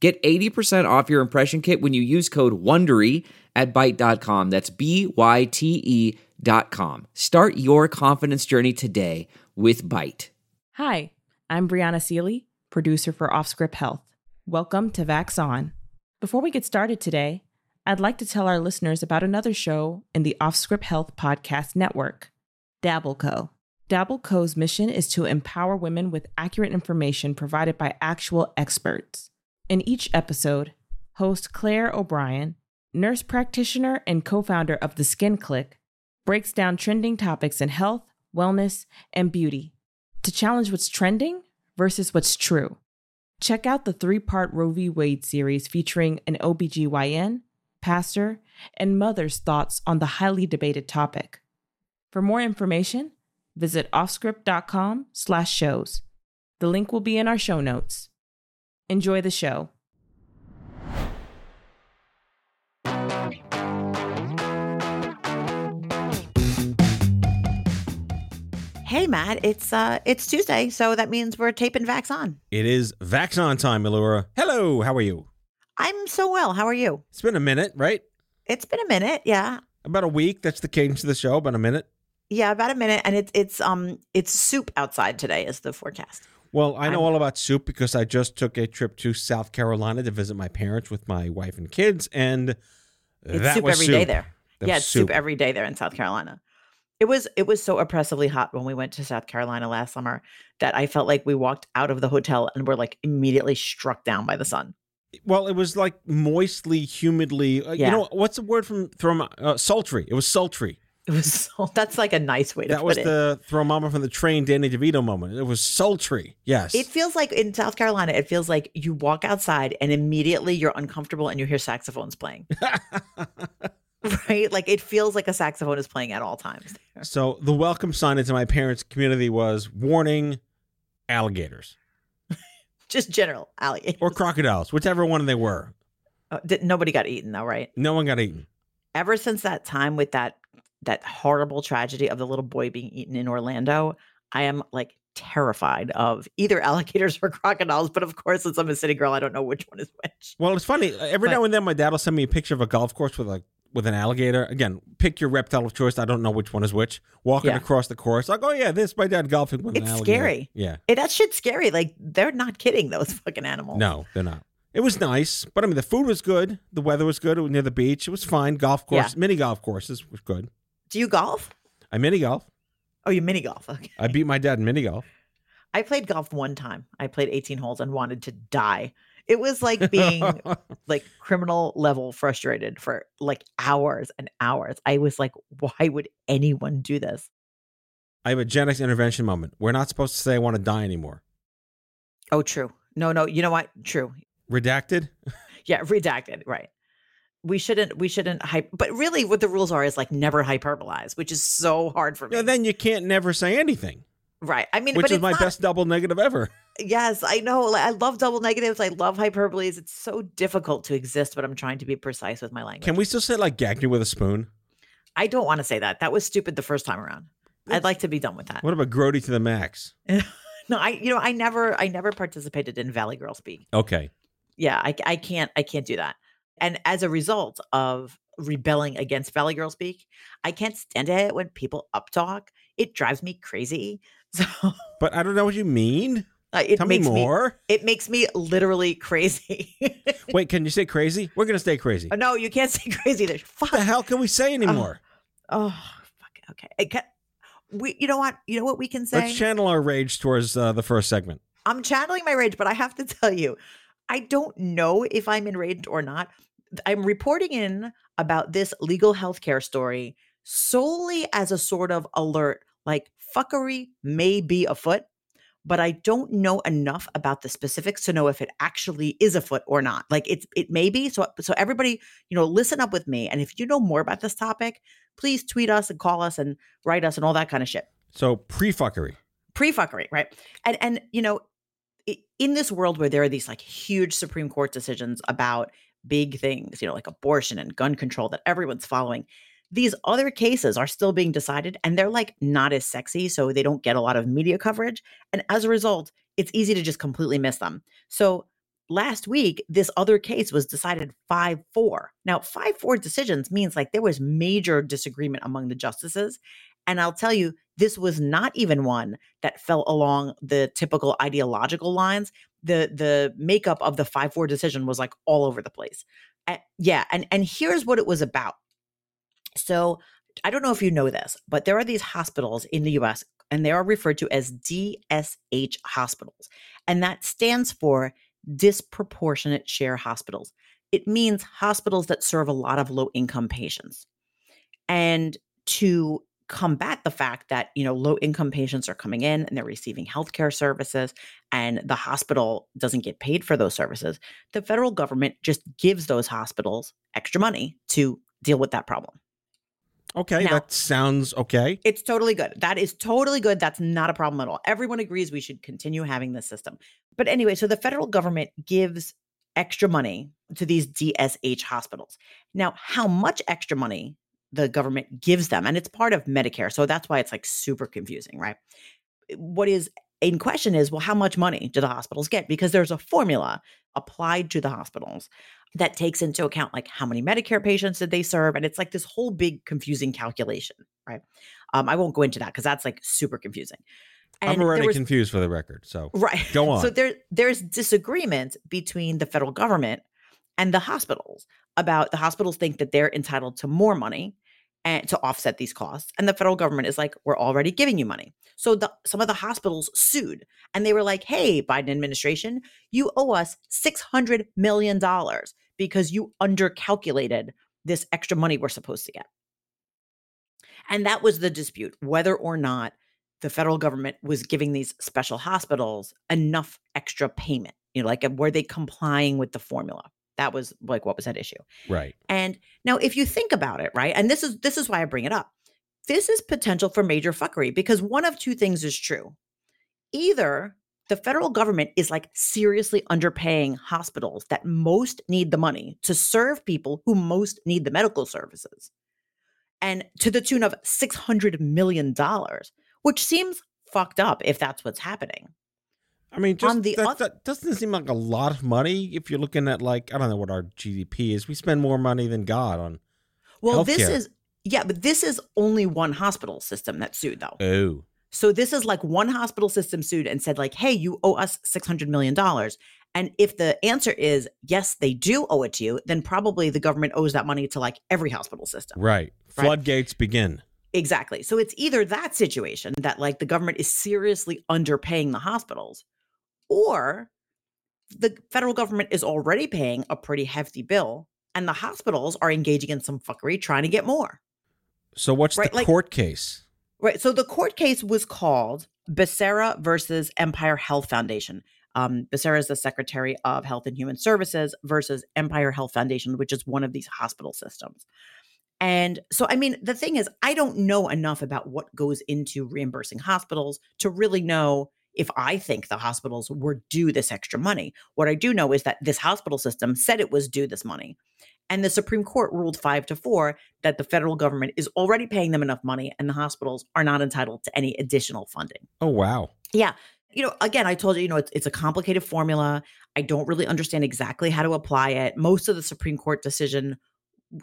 Get 80% off your impression kit when you use code WONDERY at Byte.com. That's B-Y-T-E dot com. Start your confidence journey today with Byte. Hi, I'm Brianna Seely, producer for Offscript Health. Welcome to Vax On. Before we get started today, I'd like to tell our listeners about another show in the Offscript Health Podcast Network, DabbleCo. DabbleCo's mission is to empower women with accurate information provided by actual experts. In each episode, host Claire O'Brien, nurse practitioner and co founder of The Skin Click, breaks down trending topics in health, wellness, and beauty to challenge what's trending versus what's true. Check out the three part Roe v. Wade series featuring an OBGYN, pastor, and mother's thoughts on the highly debated topic. For more information, visit offscript.com slash shows. The link will be in our show notes. Enjoy the show. Hey Matt, it's uh it's Tuesday, so that means we're taping Vax on. It is Vax on time, Elura. Hello, how are you? I'm so well. How are you? It's been a minute, right? It's been a minute, yeah. About a week. That's the cadence of the show. About a minute. Yeah, about a minute. And it's it's um it's soup outside today is the forecast. Well, I know I'm- all about soup because I just took a trip to South Carolina to visit my parents with my wife and kids, and It's soup every soup. day there. That yeah, it's soup every day there in South Carolina. It was it was so oppressively hot when we went to South Carolina last summer that I felt like we walked out of the hotel and were like immediately struck down by the sun. Well, it was like moistly, humidly. Uh, Yeah. You know what's the word from from uh, sultry? It was sultry. It was so that's like a nice way to That put was the throw mama from the train, Danny DeVito moment. It was sultry. Yes. It feels like in South Carolina, it feels like you walk outside and immediately you're uncomfortable and you hear saxophones playing. right? Like it feels like a saxophone is playing at all times. so the welcome sign into my parents' community was warning alligators Just general alligators. or crocodiles, whichever one they were. Uh, did- nobody got eaten though, right? No one got eaten. Ever since that time with that that horrible tragedy of the little boy being eaten in Orlando, I am like terrified of either alligators or crocodiles. But of course, since I'm a city girl, I don't know which one is which. Well, it's funny. Every But- now and then, my dad will send me a picture of a golf course with like with an alligator. Again, pick your reptile of choice. I don't know which one is which. Walking Yeah. across the course, like, oh yeah, this my dad golfing with an It's scary. Yeah. It, that shit's scary. Like they're not kidding those fucking animals. No, they're not. It was nice, but I mean, the food was good. The weather was good. It was near the beach. It was fine. Golf course, mini golf courses was good. Do you golf? I mini golf. Oh, you mini golf. Okay. I beat my dad in mini golf. I played golf one time. I played 18 holes and wanted to die. It was like being like criminal level frustrated for like hours and hours. I was like, why would anyone do this? I have a Gen X intervention moment. We're not supposed to say I want to die anymore. Oh, true. No, no. You know what? True. Redacted. Yeah, redacted. Right. We shouldn't. We shouldn't hype. But really, what the rules are is like never hyperbolize, which is so hard for me. Yeah, then you can't never say anything, right. I mean, which is my not- best double negative ever. Yes, I know. Like, I love double negatives. I love hyperboles. It's so difficult to exist, but I'm trying to be precise with my language. Can we still say like gag me with a spoon? I don't want to say that. That was stupid the first time around. I'd like to be done with that. What about grody to the max? No, I you know I never I never participated in Valley Girl Speak. Okay. Yeah, I I can't I can't do that. And as a result of rebelling against Valley Girl Speak, I can't stand it when people uptalk. It drives me crazy. So But I don't know what you mean. uh, it Tell me makes me more. it makes me literally crazy. Wait, can you say crazy? We're gonna stay crazy. Oh, no, you can't say crazy. There's fuck. What the hell can we say anymore? Oh, fuck. Okay. I ca- we, you know what? You know what we can say? Let's channel our rage towards uh, the first segment. I'm channeling my rage, but I have to tell you, I don't know if I'm enraged or not. I'm reporting in about this legal healthcare story solely as a sort of alert, like fuckery may be afoot, but I don't know enough about the specifics to know if it actually is afoot or not. Like it's it may be. So so everybody, you know, listen up with me. And if you know more about this topic, please tweet us and call us and write us and all that kind of shit. So pre-fuckery. Pre-fuckery, right? And and you know, in this world where there are these like huge Supreme Court decisions about big things, you know, like abortion and gun control that everyone's following, these other cases are still being decided and they're like not as sexy. So they don't get a lot of media coverage. And as a result, it's easy to just completely miss them. So last week, this other case was decided 5 4. Now, 5 4 decisions means like there was major disagreement among the justices. And I'll tell you, this was not even one that fell along the typical ideological lines. The the makeup of the 5-4 decision was like all over the place. Uh, yeah, and and here's what it was about. So, I don't know if you know this, but there are these hospitals in the US and they are referred to as DSH hospitals. And that stands for disproportionate share hospitals. It means hospitals that serve a lot of low income patients. And to combat the fact that you know low income patients are coming in and they're receiving healthcare services and the hospital doesn't get paid for those services the federal government just gives those hospitals extra money to deal with that problem. Okay now, that sounds okay. It's totally good. That is totally good. That's not a problem at all. Everyone agrees we should continue having this system. But anyway so the federal government gives extra money to these DSH hospitals. Now how much extra money the government gives them and it's part of medicare so that's why it's like super confusing right? What is in question is well how much money do the hospitals get? Because there's a formula applied to the hospitals that takes into account like how many medicare patients did they serve and it's like this whole big confusing calculation right? Um, i won't go into that because that's like super confusing. And i'm already was, confused for the record so right. go on. so there there's disagreement between the federal government and the hospitals about the hospitals think that they're entitled to more money and to offset these costs and the federal government is like we're already giving you money. So the, some of the hospitals sued and they were like hey biden administration you owe us 600 million dollars because you undercalculated this extra money we're supposed to get. And that was the dispute whether or not the federal government was giving these special hospitals enough extra payment you know like were they complying with the formula that was like what was at issue. Right. And now if you think about it, right? And this is this is why I bring it up. This is potential for major fuckery because one of two things is true. Either the federal government is like seriously underpaying hospitals that most need the money to serve people who most need the medical services. And to the tune of $600 million, which seems fucked up if that's what's happening. I mean, just that, other- that doesn't seem like a lot of money if you're looking at like I don't know what our GDP is. We spend more money than God on. Well, healthcare. this is yeah, but this is only one hospital system that sued though. Oh. So this is like one hospital system sued and said like, "Hey, you owe us 600 million dollars." And if the answer is yes, they do owe it to you, then probably the government owes that money to like every hospital system. Right. right? Floodgates begin. Exactly. So it's either that situation that like the government is seriously underpaying the hospitals or the federal government is already paying a pretty hefty bill and the hospitals are engaging in some fuckery trying to get more. So what's right? the like, court case? Right. So the court case was called Becerra versus Empire Health Foundation. Um, Becerra is the Secretary of Health and Human Services versus Empire Health Foundation, which is one of these hospital systems. And so, I mean, the thing is, I don't know enough about what goes into reimbursing hospitals to really know if I think the hospitals were due this extra money. What I do know is that this hospital system said it was due this money. And the Supreme Court ruled five to four that the federal government is already paying them enough money and the hospitals are not entitled to any additional funding. Oh, wow. Yeah. You know, again, I told you, you know, it's, it's a complicated formula. I don't really understand exactly how to apply it. Most of the Supreme Court decision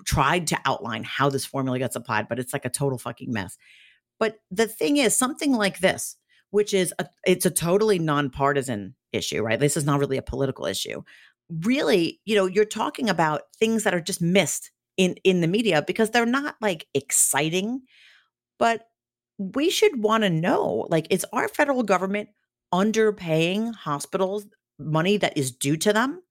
tried to outline how this formula gets applied, but it's like a total fucking mess. But the thing is, something like this, which is a, it's a totally nonpartisan issue, right? This is not really a political issue. Really, you know, you're talking about things that are just missed in in the media because they're not like exciting, but we should want to know like is our federal government underpaying hospitals money that is due to them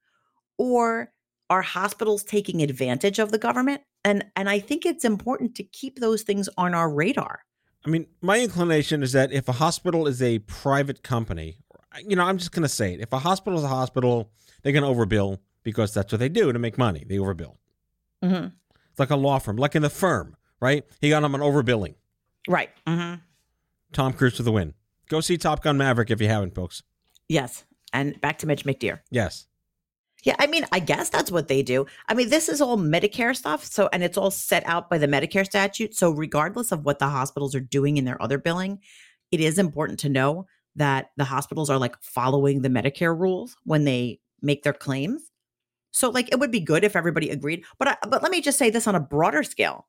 or are hospitals taking advantage of the government and and i think it's important to keep those things on our radar I mean, my inclination is that if a hospital is a private company you know, I'm just going to say it. If a hospital is a hospital, they're going to overbill because that's what they do to make money. They overbill. Mm-hmm. It's like a law firm, like in the firm, right? He got him on overbilling. Right. Mm-hmm. Tom Cruise to the win. Go see Top Gun Maverick if you haven't, folks. Yes. And back to Mitch McDeere. Yes. Yeah, I mean, I guess that's what they do. I mean, this is all Medicare stuff. So, and it's all set out by the Medicare statute. So, regardless of what the hospitals are doing in their other billing, it is important to know that the hospitals are like following the Medicare rules when they make their claims. So, like, it would be good if everybody agreed. But, I, but let me just say this on a broader scale.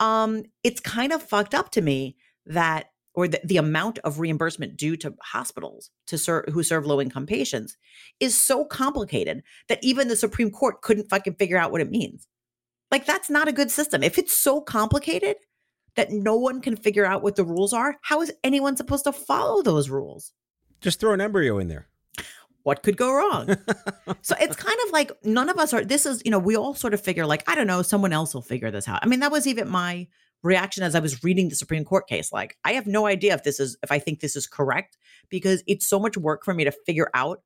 Um, it's kind of fucked up to me that or the, the amount of reimbursement due to hospitals to serve who serve low income patients is so complicated that even the Supreme Court couldn't fucking figure out what it means. Like that's not a good system. If it's so complicated that no one can figure out what the rules are, how is anyone supposed to follow those rules? Just throw an embryo in there. What could go wrong? so it's kind of like none of us are this is, you know, we all sort of figure like I don't know, someone else will figure this out. I mean, that was even my reaction as I was reading the Supreme Court case. Like, I have no idea if this is, if I think this is correct, because it's so much work for me to figure out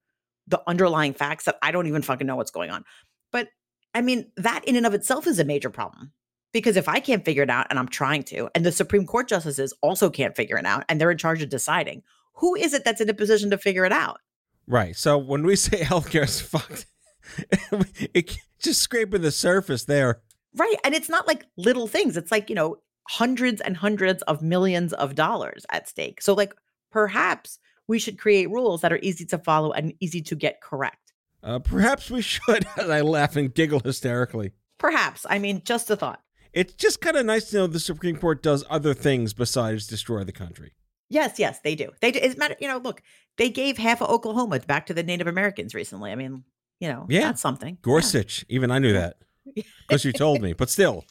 the underlying facts that I don't even fucking know what's going on. But I mean, that in and of itself is a major problem. Because if I can't figure it out and I'm trying to, and the Supreme Court justices also can't figure it out and they're in charge of deciding, who is it that's in a position to figure it out? Right. So when we say healthcare is fucked, it just scraping the surface there. Right. And it's not like little things. It's like, you know, hundreds and hundreds of millions of dollars at stake. So, like, perhaps we should create rules that are easy to follow and easy to get correct. Uh, perhaps we should. I laugh and giggle hysterically. Perhaps. I mean, just a thought. It's just kind of nice to know the Supreme Court does other things besides destroy the country. Yes, yes, they do. They do. It's matter. You know, look, they gave half of Oklahoma back to the Native Americans recently. I mean, you know, yeah, that's something. Gorsuch, yeah. even I knew that because you told me. But still,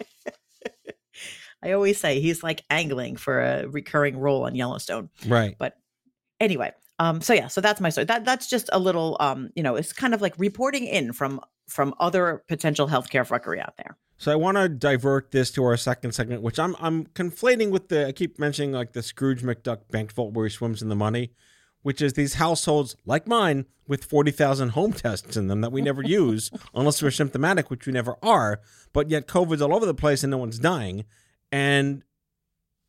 I always say he's like angling for a recurring role on Yellowstone. Right. But anyway, um, so yeah, so that's my story. That that's just a little um, you know, it's kind of like reporting in from from other potential healthcare fuckery out there. So I want to divert this to our second segment, which I'm I'm conflating with the I keep mentioning like the Scrooge McDuck bank vault where he swims in the money, which is these households like mine with forty thousand home tests in them that we never use unless we're symptomatic, which we never are. But yet COVID's all over the place and no one's dying. And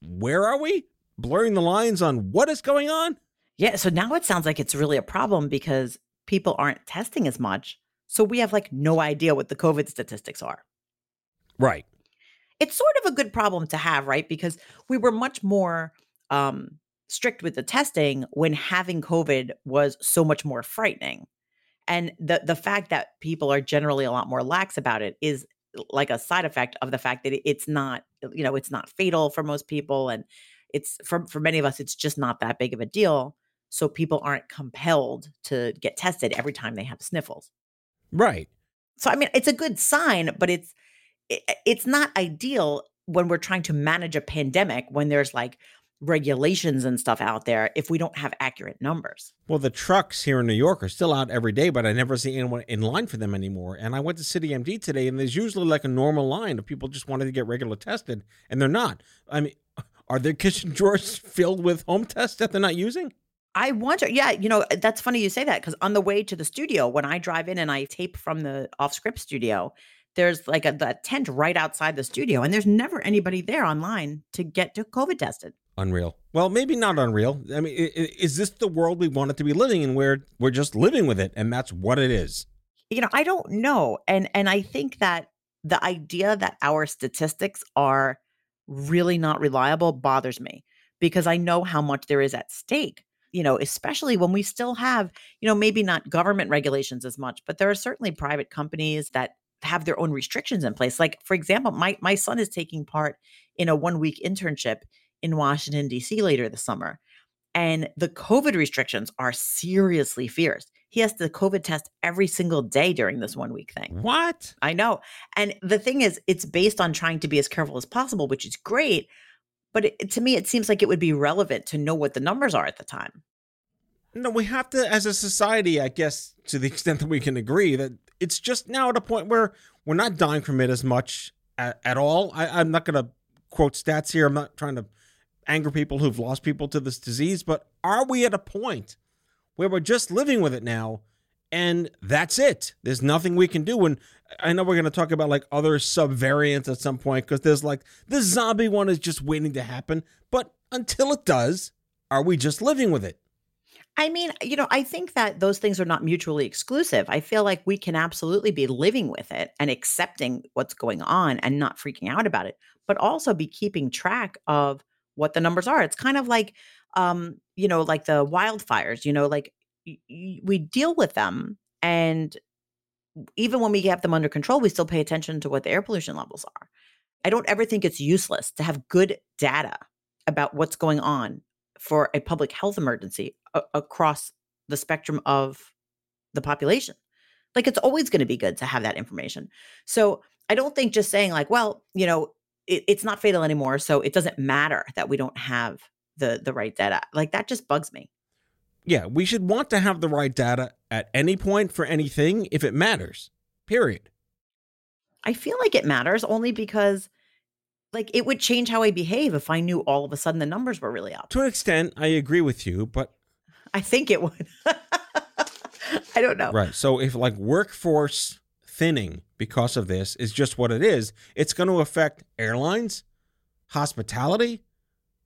where are we? Blurring the lines on what is going on? Yeah. So now it sounds like it's really a problem because people aren't testing as much. So we have like no idea what the COVID statistics are. Right. It's sort of a good problem to have, right? Because we were much more um, strict with the testing when having COVID was so much more frightening. And the the fact that people are generally a lot more lax about it is like a side effect of the fact that it's not you know it's not fatal for most people and it's for for many of us it's just not that big of a deal so people aren't compelled to get tested every time they have sniffles. Right. So i mean it's a good sign but it's it, it's not ideal when we're trying to manage a pandemic when there's like regulations and stuff out there if we don't have accurate numbers. Well, the trucks here in New York are still out every day, but I never see anyone in line for them anymore. And I went to City MD today, and there's usually like a normal line of people just wanting to get regular tested, and they're not. I mean, are their kitchen drawers filled with home tests that they're not using? I wonder. Yeah, you know, that's funny you say that because on the way to the studio, when I drive in and I tape from the off script studio, there's like a, a tent right outside the studio, and there's never anybody there online to get to COVID tested. Unreal. Well, maybe not unreal. I mean, is this the world we wanted to be living in where we're just living with it and that's what it is? You know, I don't know. And and I think that the idea that our statistics are really not reliable bothers me because I know how much there is at stake. You know, especially when we still have, you know, maybe not government regulations as much, but there are certainly private companies that have their own restrictions in place. Like, for example, my my son is taking part in a one week internship in Washington, D.C. later this summer. And the COVID restrictions are seriously fierce. He has to COVID test every single day during this one week thing. What? I know. And the thing is, it's based on trying to be as careful as possible, which is great. But it, to me, it seems like it would be relevant to know what the numbers are at the time. No, we have to, as a society, I guess, to the extent that we can agree, that it's just now at a point where we're not dying from it as much at, at all. I, I'm not going to quote stats here. I'm not trying to anger people who've lost people to this disease, but are we at a point where we're just living with it now and that's it. There's nothing we can do. And I know we're going to talk about like other subvariants at some point because there's like the zombie one is just waiting to happen. But until it does, are we just living with it? I mean, you know, I think that those things are not mutually exclusive. I feel like we can absolutely be living with it and accepting what's going on and not freaking out about it, but also be keeping track of what the numbers are. It's kind of like, um, you know, like the wildfires, you know, like y- y- we deal with them and even when we have them under control, we still pay attention to what the air pollution levels are. I don't ever think it's useless to have good data about what's going on for a public health emergency a- across the spectrum of the population. Like it's always going to be good to have that information. So I don't think just saying like, well, you know, it, it's not fatal anymore, so it doesn't matter that we don't have the the right data. Like that just bugs me. Yeah, we should want to have the right data at any point for anything if it matters. Period. I feel like it matters only because like it would change how I behave if I knew all of a sudden the numbers were really up. To an extent, I agree with you, but I think it would. I don't know. right. So if like workforce thinning because of this is just what it is, it's going to affect airlines, hospitality,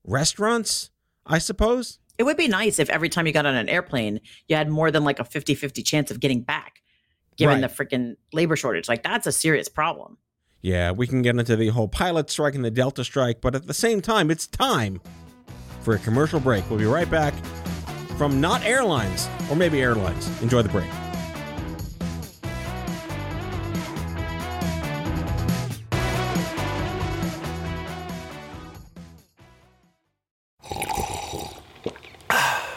restaurants, I suppose. It would be nice if every time you got on an airplane, you had more than like a 50 50 chance of getting back, given Right. the freaking labor shortage. Like, that's a serious problem. Yeah, we can get into the whole pilot strike and the Delta strike, but at the same time, it's time for a commercial break. We'll be right back from not airlines, or maybe airlines. Enjoy the break.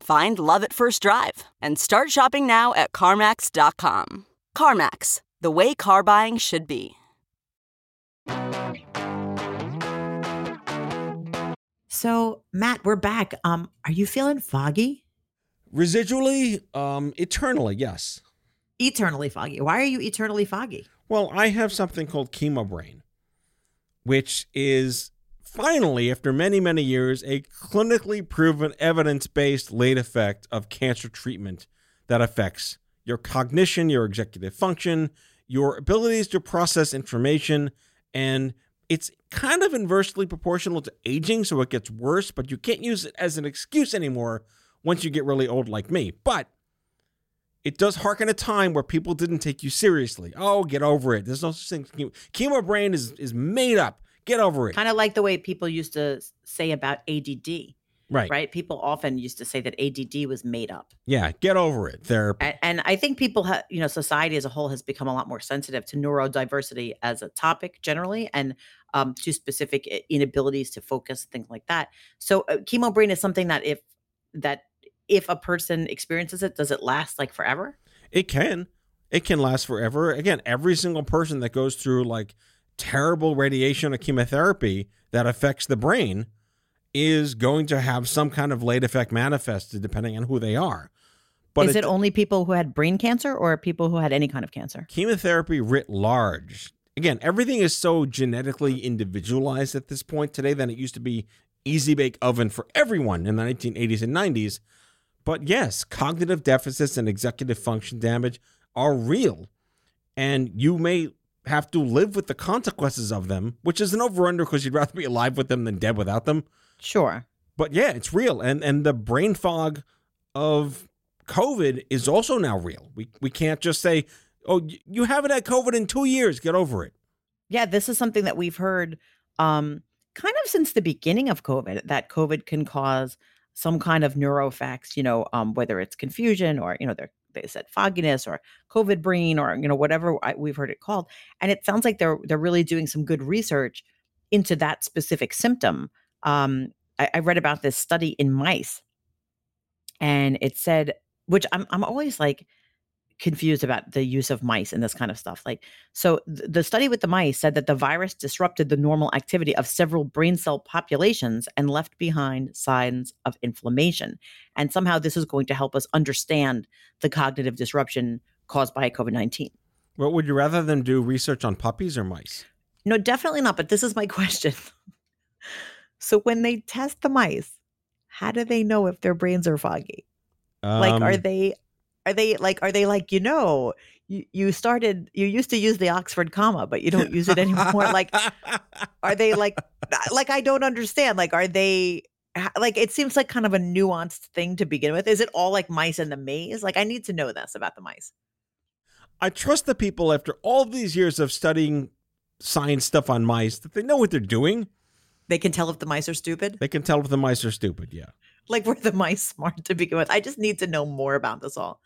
Find love at first drive and start shopping now at CarMax.com. CarMax, the way car buying should be. So, Matt, we're back. Um, are you feeling foggy? Residually, um, eternally, yes. Eternally foggy. Why are you eternally foggy? Well, I have something called chemo brain, which is finally, after many, many years, a clinically proven evidence based late effect of cancer treatment that affects your cognition, your executive function, your abilities to process information, and it's kind of inversely proportional to aging, so it gets worse, but you can't use it as an excuse anymore once you get really old like me. But it does harken a time where people didn't take you seriously. Oh, get over it. There's no such thing. Chemo, brain is is made up. Get over it. Kind of like the way people used to say about ADD, right. right? People often used to say that ADD was made up. Yeah. Get over it. There. And, and I think people have, you know, society as a whole has become a lot more sensitive to neurodiversity as a topic generally and um, to specific inabilities to focus, things like that. So, uh, chemo brain is something that if, that if a person experiences it, does it last like forever? It can. It can last forever. Again, every single person that goes through like terrible radiation or chemotherapy that affects the brain is going to have some kind of late effect manifested depending on who they are. But is it only people who had brain cancer or people who had any kind of cancer? chemotherapy writ large. Again, everything is so genetically individualized at this point today than it used to be easy bake oven for everyone in the 1980s and 90s. But yes, cognitive deficits and executive function damage are real. And you may have to live with the consequences of them, which is an over under because you'd rather be alive with them than dead without them. Sure. But yeah, it's real. And and the brain fog of COVID is also now real. We we can't just say, "Oh, you haven't had COVID in 2 years, get over it." Yeah, this is something that we've heard um, kind of since the beginning of COVID that COVID can cause some kind of neuroeffects, you know, um, whether it's confusion or, you know, they're, they said fogginess or COVID brain or, you know, whatever I, we've heard it called. And it sounds like they're, they're really doing some good research into that specific symptom. Um, I, I read about this study in mice and it said, which I'm, I'm always like confused about the use of mice and this kind of stuff. Like, so th- the study with the mice said that the virus disrupted the normal activity of several brain cell populations and left behind signs of inflammation. And somehow this is going to help us understand the cognitive disruption caused by COVID 19. Well, would you rather them do research on puppies or mice? No, definitely not. But this is my question. so when they test the mice, how do they know if their brains are foggy? like are Um, they are they like are they like you know you, you started you used to use the oxford comma but you don't use it anymore like are they like like i don't understand like are they like it seems like kind of a nuanced thing to begin with is it all like mice in the maze like i need to know this about the mice I trust the people after all these years of studying science stuff on mice that they know what they're doing. they can tell if the mice are stupid They can tell if the mice are stupid. Yeah. Like were the mice smart to begin with i just need to know more about this all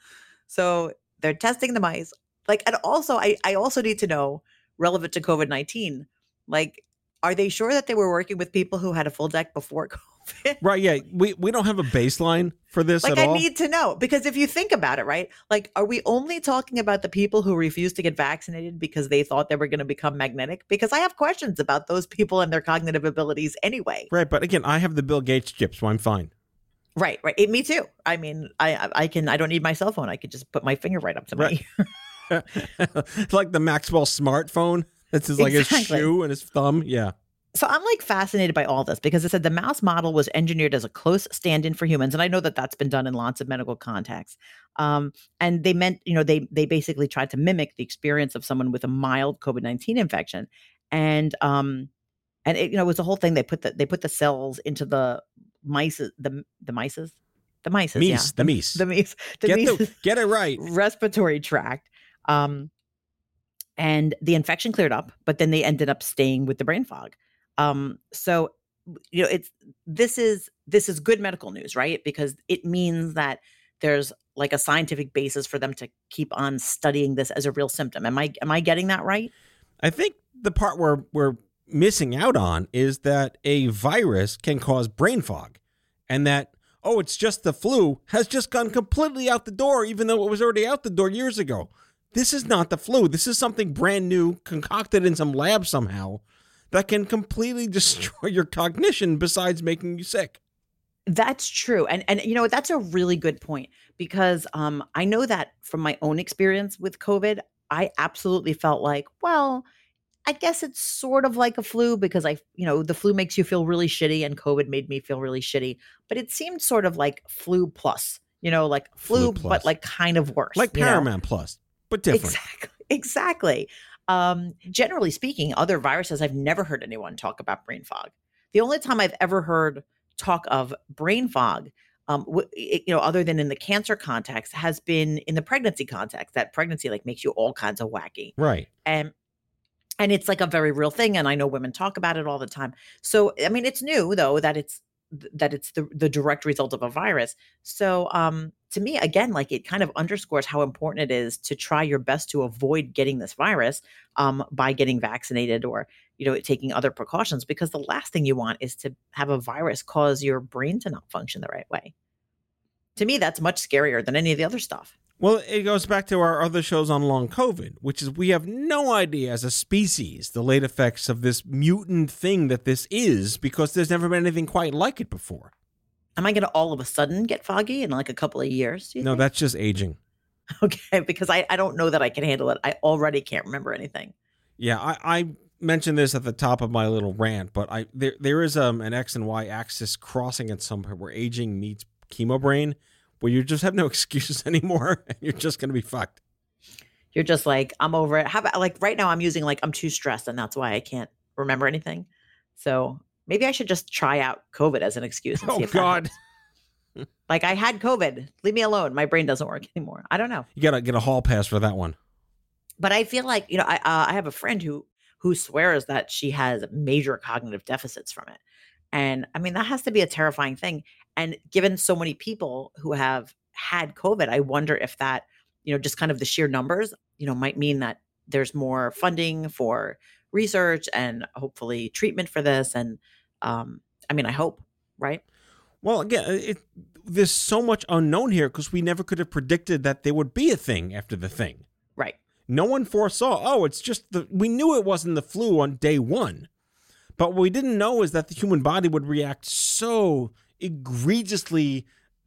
so they're testing the mice like and also i i also need to know relevant to covid-19 like are they sure that they were working with people who had a full deck before covid Right. Yeah. We we don't have a baseline for this like i all. need to know because if you think about it right like are we only talking about the people who refused to get vaccinated because they thought they were going to become magnetic because i have questions about those people and their cognitive abilities anyway right. But again, I have the Bill Gates chip, so I'm fine. Right right it, me too i mean i I- can i don't need my cell phone i could just put my finger right up to Right. my it's like the Maxwell smartphone. This is like his shoe and his thumb. Yeah. So I'm like fascinated by all this because it said the mouse model was engineered as a close stand-in for humans, and I know that that's been done in lots of medical contexts. Um, and they meant, you know, they they basically tried to mimic the experience of someone with a mild COVID nineteen infection, and um, and it, you know, it was the whole thing. They put the they put the cells into the mice, the the mices, the mice, yeah, The Meese. the mice, the get, mice the, get it right. respiratory tract. Um, and the infection cleared up, but then they ended up staying with the brain fog. Um, so you know, it's this is this is good medical news, right? Because it means that there's like a scientific basis for them to keep on studying this as a real symptom. Am I am I getting that right? I think the part where we're missing out on is that a virus can cause brain fog and that, oh, it's just the flu has just gone completely out the door, even though it was already out the door years ago. This is not the flu. This is something brand new, concocted in some lab somehow that can completely destroy your cognition besides making you sick. That's true. And and you know, that's a really good point because um I know that from my own experience with COVID, I absolutely felt like, well, I guess it's sort of like a flu because I, you know, the flu makes you feel really shitty and COVID made me feel really shitty, but it seemed sort of like flu plus, you know, like flu, Flu but like kind of worse. Like you know? Paramount Plus, but different. Exactly. Exactly. Um, generally speaking, other viruses, I've never heard anyone talk about brain fog. The only time I've ever heard talk of brain fog, um, you know, other than in the cancer context, has been in the pregnancy context. That pregnancy like makes you all kinds of wacky, Right. and and it's like a very real thing. And I know women talk about it all the time. So I mean, it's new though that it's that it's the the direct result of a virus. So um, to me, again, like it kind of underscores how important it is to try your best to avoid getting this virus um, by getting vaccinated or you know taking other precautions because the last thing you want is to have a virus cause your brain to not function the right way. To me, that's much scarier than any of the other stuff. Well, it goes back to our other shows on long COVID, which is we have no idea as a species the late effects of this mutant thing that this is because there's never been anything quite like it before. Am I going to all of a sudden get foggy in like a couple of years? No, think? that's just aging. okay because I, I don't know that I can handle it. I already can't remember anything. Yeah, I, I mentioned this at the top of my little rant, but I there there is um an X and Y axis crossing at some point where aging meets chemo brain, where you just have no excuses anymore, and you're just gonna be fucked. You're just like I'm over it. How about like right now I'm using like I'm too stressed and that's why I can't remember anything. So maybe I should just try out COVID as an excuse. And see Oh God. Like I had COVID. Leave me alone. My brain doesn't work anymore. I don't know. you gotta get a hall pass for that one. but I feel like you know I uh, I have a friend who who swears that she has major cognitive deficits from it, and I mean that has to be a terrifying thing. And given so many people who have had COVID, I wonder if that you know just kind of the sheer numbers you know might mean that there's more funding for research and hopefully treatment for this. And um, I mean I hope right. Well, again, it, there's so much unknown here because we never could have predicted that there would be a thing after the thing. Right. No one foresaw, oh, it's just the. We knew it wasn't the flu on day one. But what we didn't know is that the human body would react so egregiously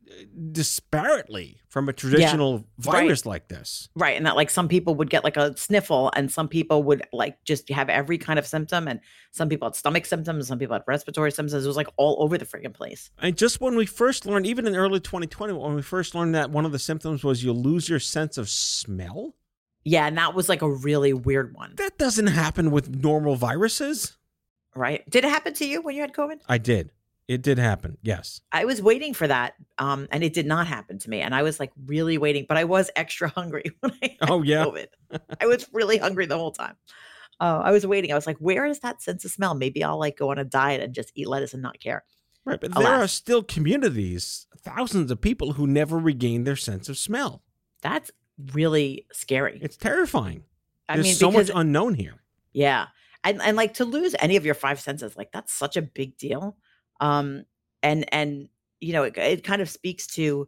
uh, disparately from a traditional virus like this. Right. And that like some people would get like a sniffle and some people would like just have every kind of symptom and some people had stomach symptoms, some people had respiratory symptoms. It was like all over the freaking place. And just when we first learned, even in early 2020, when we first learned that one of the symptoms was you lose your sense of smell, Yeah, and that was like a really weird one. that doesn't happen with normal viruses. Right. Did it happen to you when you had COVID? I did. It did happen. Yes. I was waiting for that. Um, and it did not happen to me. And I was like really waiting, but I was extra hungry when I had Oh, yeah. COVID. I was really hungry the whole time. Uh, I was waiting. I was like, where is that sense of smell? Maybe I'll like go on a diet and just eat lettuce and not care. Right. But there are still communities, thousands of people who never regain their sense of smell. That's really scary. It's terrifying. I There's mean, so because much unknown here. Yeah. And and like to lose any of your five senses, like that's such a big deal. Um and and you know, it, it kind of speaks to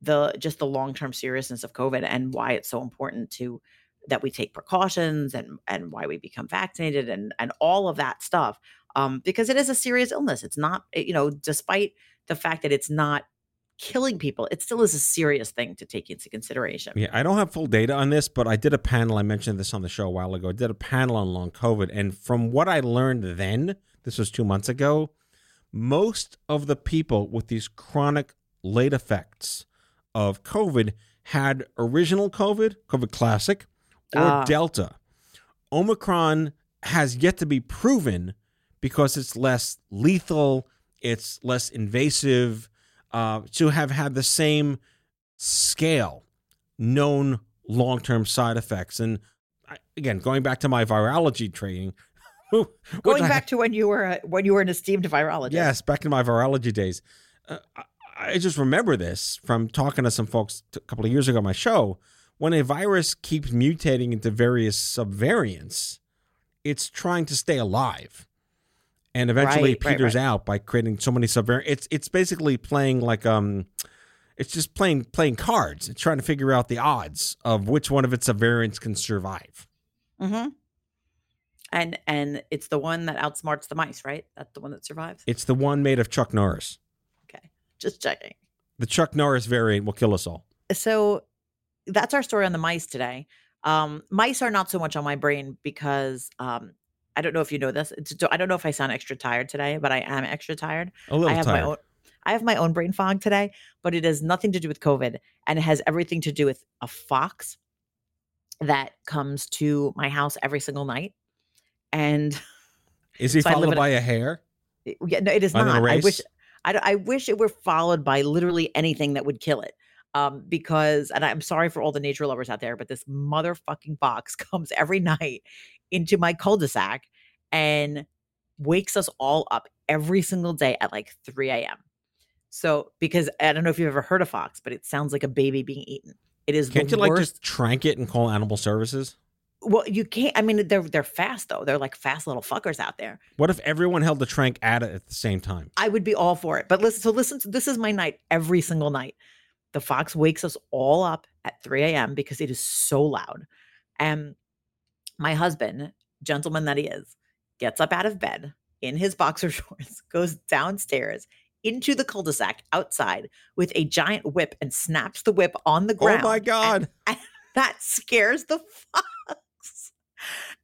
the just the long-term seriousness of COVID and why it's so important to that we take precautions and and why we become vaccinated and and all of that stuff. Um because it is a serious illness. It's not eh, you know, despite the fact that it's not killing people, it still is a serious thing to take into consideration. Yeah, I don't have full data on this, but I did a panel. I mentioned this on the show a while ago. I did a panel on long COVID, and from what I learned then, this was two months ago, most of the people with these chronic late effects of COVID had original COVID, COVID classic, or Ah. Delta. Omicron has yet to be proven because it's less lethal, it's less invasive, uh, to have had the same scale known long term side effects. And I, again, going back to my virology training, Going back to when you were a, when you were an esteemed virologist. Yes, back in my virology days. Uh, I, I just remember this from talking to some folks a couple of years ago on my show. When a virus keeps mutating into various subvariants, it's trying to stay alive. And eventually it Right, right, peters right. out by creating so many subvariants. It's it's basically playing like um it's just playing playing cards. It's trying to figure out the odds of which one of its subvariants can survive. Mm-hmm. And and it's the one that outsmarts the mice, right? That's the one that survives. It's the one made of Chuck Norris. Okay, just checking. The Chuck Norris variant will kill us all. So that's our story on the mice today. Um, mice are not so much on my brain because um, I don't know if you know this. It's, I don't know if I sound extra tired today, but I am extra tired. A little I have tired. my own. I have my own brain fog today, but it has nothing to do with COVID, and it has everything to do with a fox that comes to my house every single night, and Is he So followed in a- by a hair? Yeah, no, it is Other than a not. I wish? I, I wish it were followed by literally anything that would kill it. Um, because and I'm sorry for all the nature lovers out there, but this motherfucking box comes every night into my cul-de-sac and wakes us all up every single day at like 3 a.m. So because I don't know if you've ever heard a fox, but it sounds like a baby being eaten. It is Can't you like just trank it and call animal services? Well, you can't. I mean, they're they're fast though. They're like fast little fuckers out there. What if everyone held the trank at it at the same time? I would be all for it. But listen, so listen, to, this is my night every single night. The fox wakes us all up at 3 a.m. because it is so loud. And my husband, gentleman that he is, gets up out of bed in his boxer shorts, goes downstairs into the cul-de-sac outside with a giant whip and snaps the whip on the ground. Oh my God. and that scares the fox.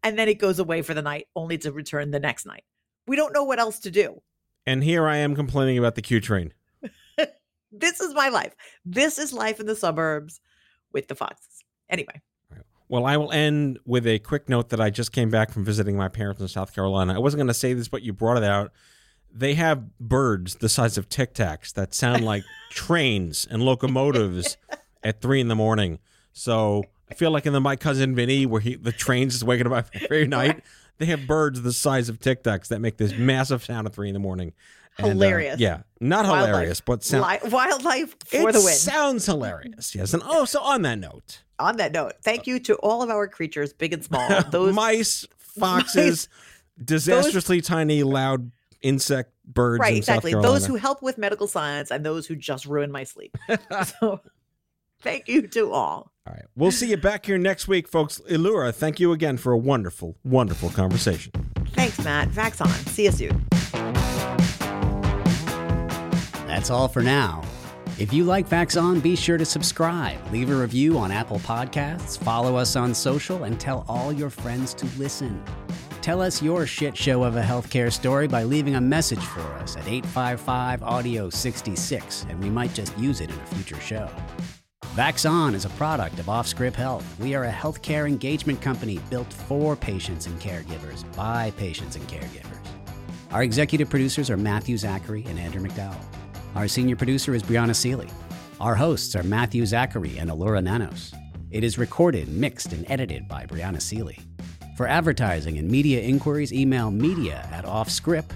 And then it goes away for the night, only to return the next night. We don't know what else to do. And here I am complaining about the Q train. This is my life. This is life in the suburbs with the foxes. Anyway, Well, I will end with a quick note that I just came back from visiting my parents in South Carolina. I wasn't going to say this, but you brought it out. They have birds the size of Tic Tacs that sound like trains and locomotives at three in the morning. So I feel like in the My Cousin Vinny, where he the trains is waking up every night, they have birds the size of Tic Tacs that make this massive sound at three in the morning. And, uh, Hilarious. yeah, not Wildlife. hilarious, but sound, Li- wildlife it for the win. sounds hilarious. Yes, and oh, so on that note, On that note, thank you to all of our creatures, big and small. Those mice, foxes, disastrously tiny, loud insect birds right, in exactly. Those who help with medical science and those who just ruin my sleep. so, thank you to all. All right, we'll see you back here next week, folks. Elura, thank you again for a wonderful, wonderful conversation. Thanks, Matt. Vax on. See you soon. That's all for now. If you like Vaxon, be sure to subscribe, leave a review on Apple Podcasts, follow us on social, and tell all your friends to listen. Tell us your shit show of a healthcare story by leaving a message for us at 855 Audio 66, and we might just use it in a future show. Vaxon is a product of OffScrip Health. We are a healthcare engagement company built for patients and caregivers by patients and caregivers. Our executive producers are Matthew Zachary and Andrew McDowell. Our senior producer is Brianna Seely. Our hosts are Matthew Zachary and Elura Nanos. It is recorded, mixed, and edited by Brianna Seely. For advertising and media inquiries, email media at offscrip.com.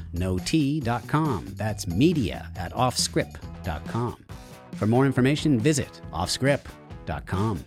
That's media at offscrip.com. For more information, visit offscrip.com.